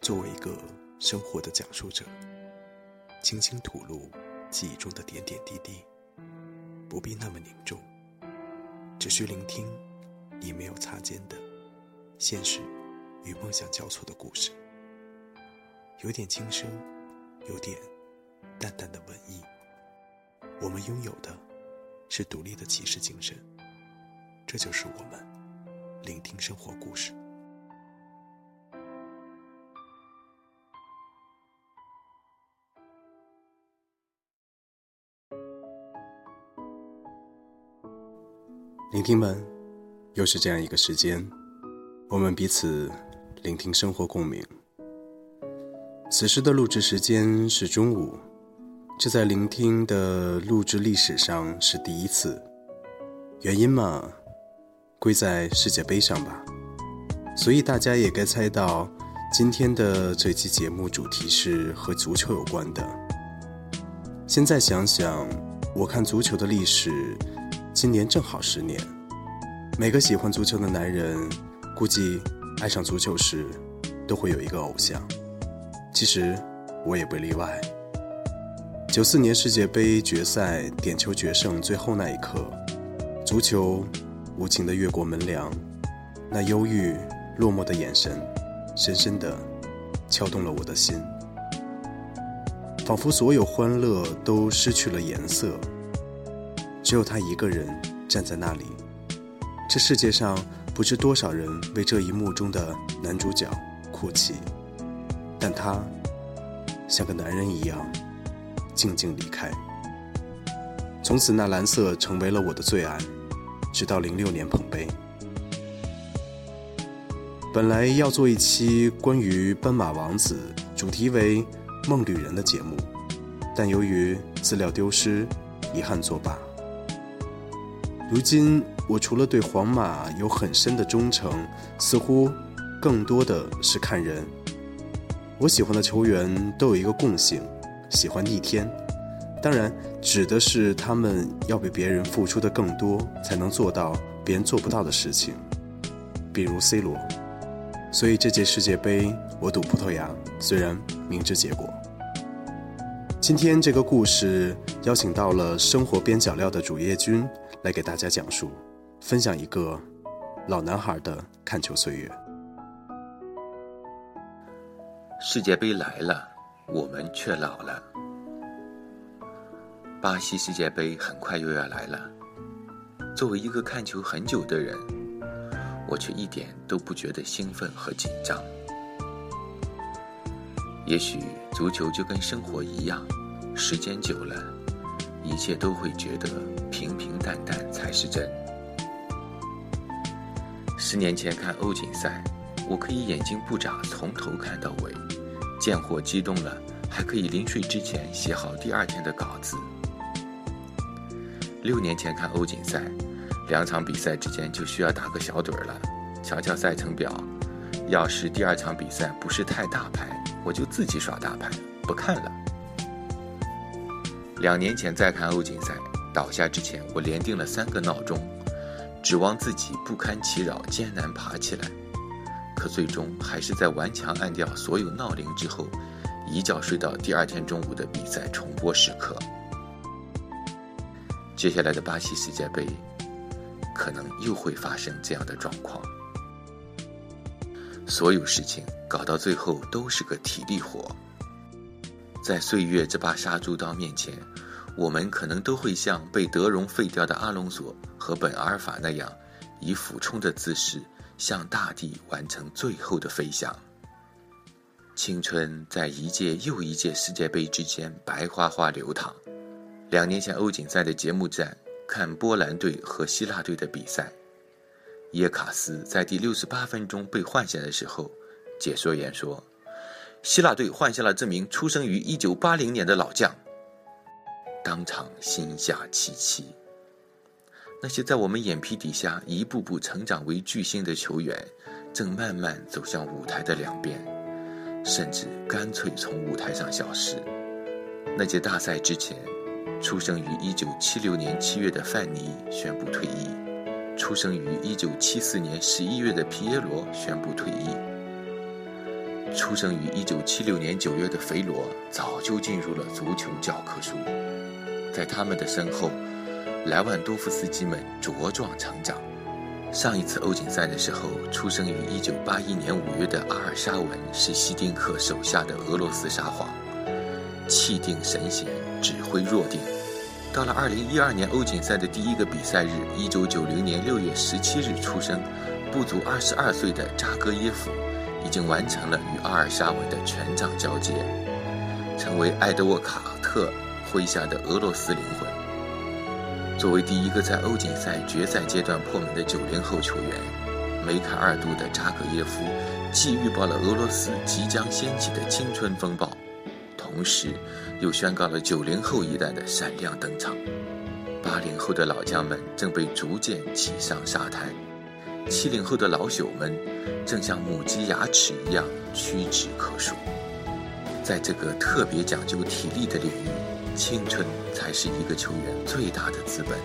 作为一个生活的讲述者，轻轻吐露记忆中的点点滴滴，不必那么凝重，只需聆听你没有擦肩的现实与梦想交错的故事，有点轻声，有点淡淡的文艺。我们拥有的是独立的骑士精神，这就是我们聆听生活故事。聆听们，又是这样一个时间，我们彼此聆听生活共鸣。此时的录制时间是中午，这在聆听的录制历史上是第一次。原因嘛，归在世界杯上吧。所以大家也该猜到，今天的这期节目主题是和足球有关的。现在想想，我看足球的历史。今年正好十年，每个喜欢足球的男人，估计爱上足球时，都会有一个偶像。其实我也不例外。九四年世界杯决赛点球决胜最后那一刻，足球无情地越过门梁，那忧郁落寞的眼神，深深地敲动了我的心，仿佛所有欢乐都失去了颜色。只有他一个人站在那里，这世界上不知多少人为这一幕中的男主角哭泣，但他像个男人一样静静离开。从此，那蓝色成为了我的最爱，直到零六年捧杯。本来要做一期关于斑马王子，主题为梦旅人的节目，但由于资料丢失，遗憾作罢。如今，我除了对皇马有很深的忠诚，似乎更多的是看人。我喜欢的球员都有一个共性，喜欢逆天。当然，指的是他们要比别人付出的更多，才能做到别人做不到的事情。比如 C 罗。所以这届世界杯，我赌葡萄牙，虽然明知结果。今天这个故事邀请到了生活边角料的主页君。来给大家讲述，分享一个老男孩的看球岁月。世界杯来了，我们却老了。巴西世界杯很快又要来了。作为一个看球很久的人，我却一点都不觉得兴奋和紧张。也许足球就跟生活一样，时间久了，一切都会觉得。平平淡淡才是真。十年前看欧锦赛，我可以眼睛不眨从头看到尾，见货激动了，还可以临睡之前写好第二天的稿子。六年前看欧锦赛，两场比赛之间就需要打个小盹了，瞧瞧赛程表，要是第二场比赛不是太大牌，我就自己耍大牌不看了。两年前再看欧锦赛。倒下之前，我连定了三个闹钟，指望自己不堪其扰，艰难爬起来。可最终还是在顽强按掉所有闹铃之后，一觉睡到第二天中午的比赛重播时刻。接下来的巴西世界杯，可能又会发生这样的状况。所有事情搞到最后都是个体力活，在岁月这把杀猪刀面前。我们可能都会像被德容废掉的阿隆索和本阿尔法那样，以俯冲的姿势向大地完成最后的飞翔。青春在一届又一届世界杯之间白花花流淌。两年前欧锦赛的节目站看波兰队和希腊队的比赛，耶卡斯在第六十八分钟被换下的时候，解说员说：“希腊队换下了这名出生于一九八零年的老将。”当场心下凄凄。那些在我们眼皮底下一步步成长为巨星的球员，正慢慢走向舞台的两边，甚至干脆从舞台上消失。那届大赛之前，出生于1976年7月的范尼宣布退役；出生于1974年11月的皮耶罗宣布退役。出生于1976年9月的肥罗早就进入了足球教科书，在他们的身后，莱万多夫斯基们茁壮成长。上一次欧锦赛的时候，出生于1981年5月的阿尔沙文是希丁克手下的俄罗斯沙皇，气定神闲，指挥若定。到了2012年欧锦赛的第一个比赛日，1990年6月17日出生，不足22岁的扎戈耶夫。已经完成了与阿尔沙文的权杖交接，成为埃德沃卡特麾下的俄罗斯灵魂。作为第一个在欧锦赛决赛阶段破门的九零后球员，梅开二度的扎格耶夫既预报了俄罗斯即将掀起的青春风暴，同时又宣告了九零后一代的闪亮登场。八零后的老将们正被逐渐挤上沙滩。七零后的老朽们，正像母鸡牙齿一样屈指可数。在这个特别讲究体力的领域，青春才是一个球员最大的资本。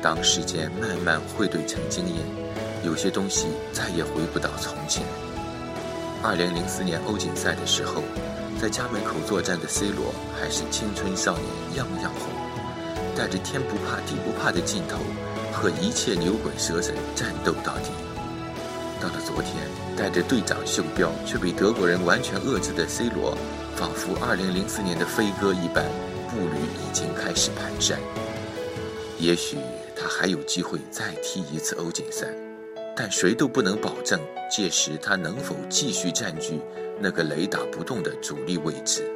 当时间慢慢汇兑成经验，有些东西再也回不到从前。二零零四年欧锦赛的时候，在家门口作战的 C 罗还是青春少年，样样红，带着天不怕地不怕的劲头。和一切牛鬼蛇神战斗到底。到了昨天，带着队长袖标却被德国人完全遏制的 C 罗，仿佛2004年的飞哥一般，步履已经开始蹒跚。也许他还有机会再踢一次欧锦赛，但谁都不能保证届时他能否继续占据那个雷打不动的主力位置。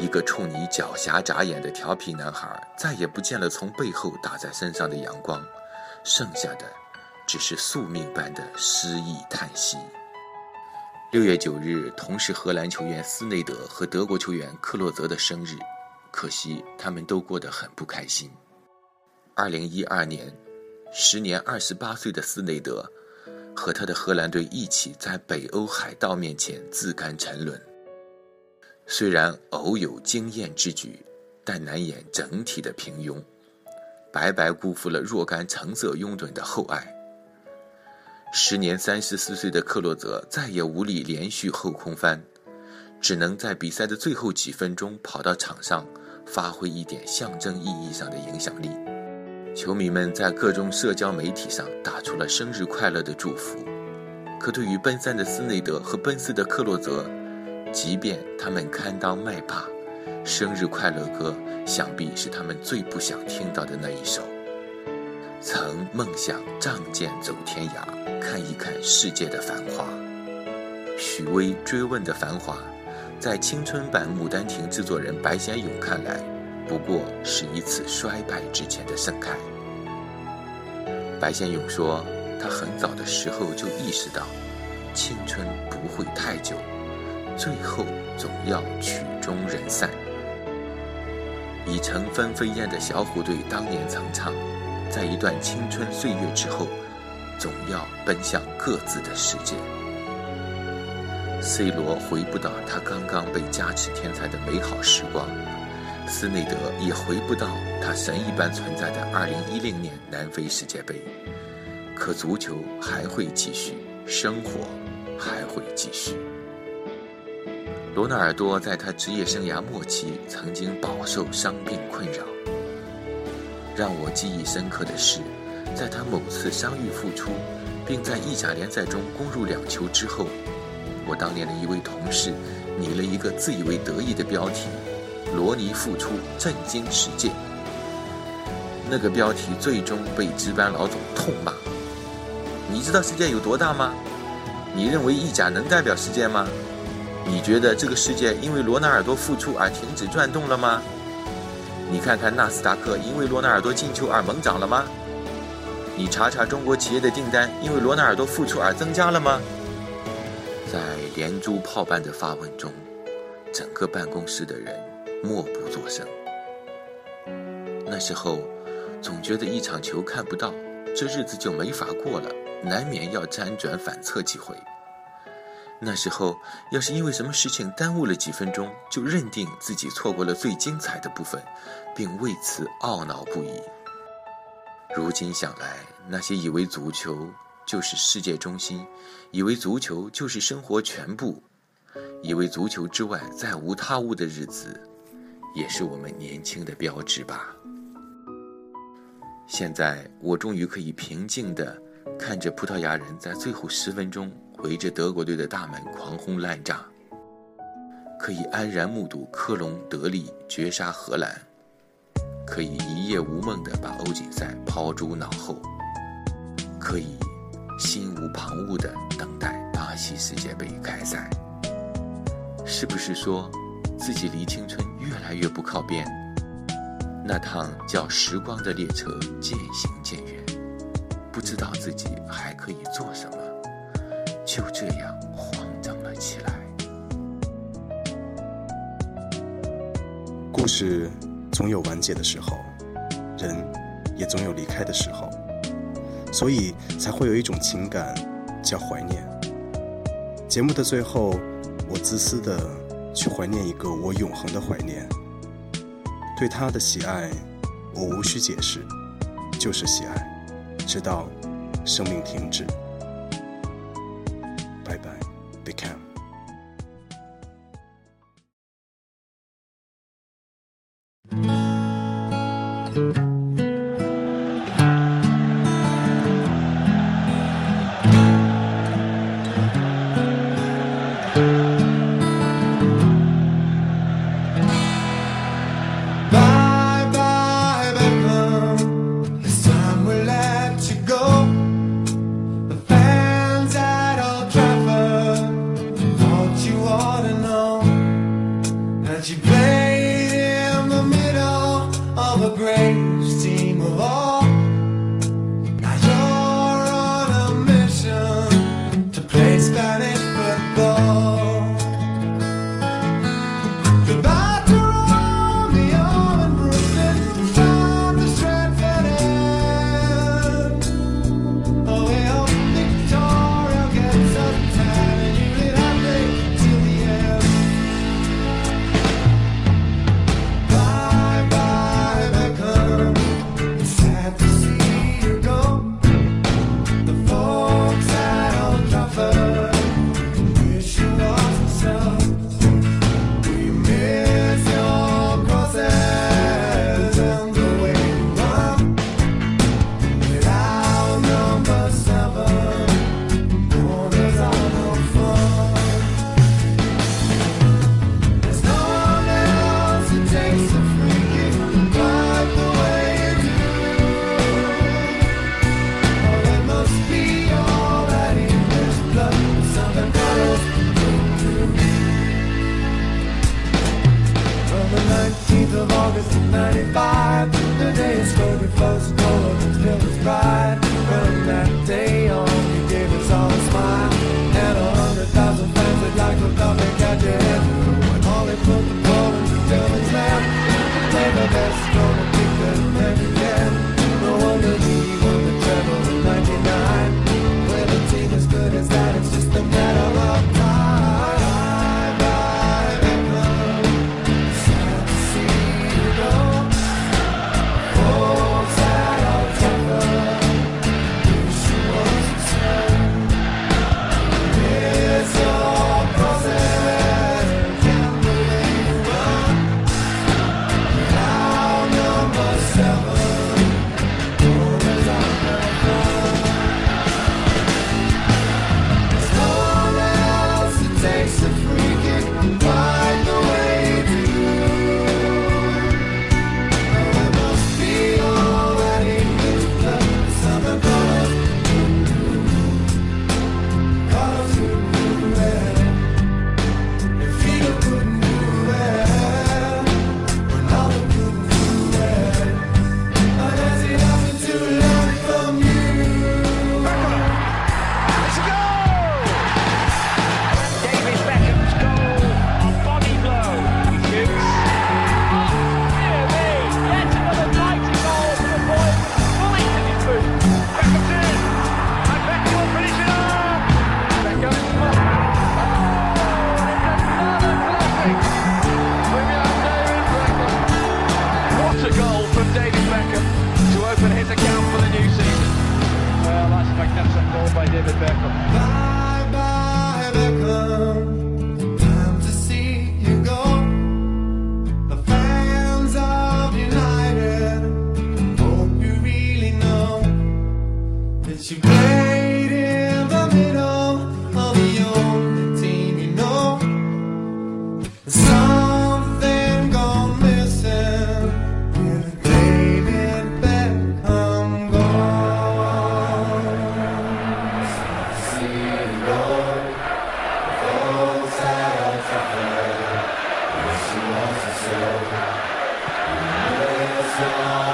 一个冲你狡黠眨眼的调皮男孩，再也不见了从背后打在身上的阳光，剩下的只是宿命般的失意叹息。六月九日，同是荷兰球员斯内德和德国球员克洛泽的生日，可惜他们都过得很不开心。二零一二年，时年二十八岁的斯内德，和他的荷兰队一起在北欧海盗面前自甘沉沦。虽然偶有惊艳之举，但难掩整体的平庸，白白辜负了若干橙色拥趸的厚爱。时年三十四岁的克洛泽再也无力连续后空翻，只能在比赛的最后几分钟跑到场上，发挥一点象征意义上的影响力。球迷们在各种社交媒体上打出了生日快乐的祝福，可对于奔三的斯内德和奔四的克洛泽。即便他们堪当麦霸，生日快乐歌想必是他们最不想听到的那一首。曾梦想仗剑走天涯，看一看世界的繁华。许巍追问的繁华，在青春版《牡丹亭》制作人白先勇看来，不过是一次衰败之前的盛开。白先勇说，他很早的时候就意识到，青春不会太久。最后总要曲终人散。已成分飞燕的小虎队当年曾唱：“在一段青春岁月之后，总要奔向各自的世界。”C 罗回不到他刚刚被加持天才的美好时光，斯内德也回不到他神一般存在的2010年南非世界杯。可足球还会继续，生活还会继续。罗纳尔多在他职业生涯末期曾经饱受伤病困扰。让我记忆深刻的是，在他某次伤愈复出，并在意甲联赛中攻入两球之后，我当年的一位同事拟了一个自以为得意的标题：“罗尼复出，震惊世界。”那个标题最终被值班老总痛骂。你知道世界有多大吗？你认为意甲能代表世界吗？你觉得这个世界因为罗纳尔多复出而停止转动了吗？你看看纳斯达克因为罗纳尔多进球而猛涨了吗？你查查中国企业的订单因为罗纳尔多复出而增加了吗？在连珠炮般的发问中，整个办公室的人默不作声。那时候，总觉得一场球看不到，这日子就没法过了，难免要辗转反侧几回。那时候，要是因为什么事情耽误了几分钟，就认定自己错过了最精彩的部分，并为此懊恼不已。如今想来，那些以为足球就是世界中心，以为足球就是生活全部，以为足球之外再无他物的日子，也是我们年轻的标志吧。现在我终于可以平静地看着葡萄牙人在最后十分钟围着德国队的大门狂轰滥炸，可以安然目睹科隆得力绝杀荷兰，可以一夜无梦地把欧锦赛抛诸脑后，可以心无旁骛地等待巴西世界杯开赛。是不是说自己离青春越来越不靠边？那趟叫时光的列车渐行渐远，不知道自己还可以做什么，就这样慌张了起来。故事总有完结的时候，人也总有离开的时候，所以才会有一种情感叫怀念。节目的最后，我自私的去怀念一个我永恒的怀念。对他的喜爱，我无需解释，就是喜爱，直到生命停止。16th of August, 95. The day is cold, it flows cold, still it's bright. Jerusalem.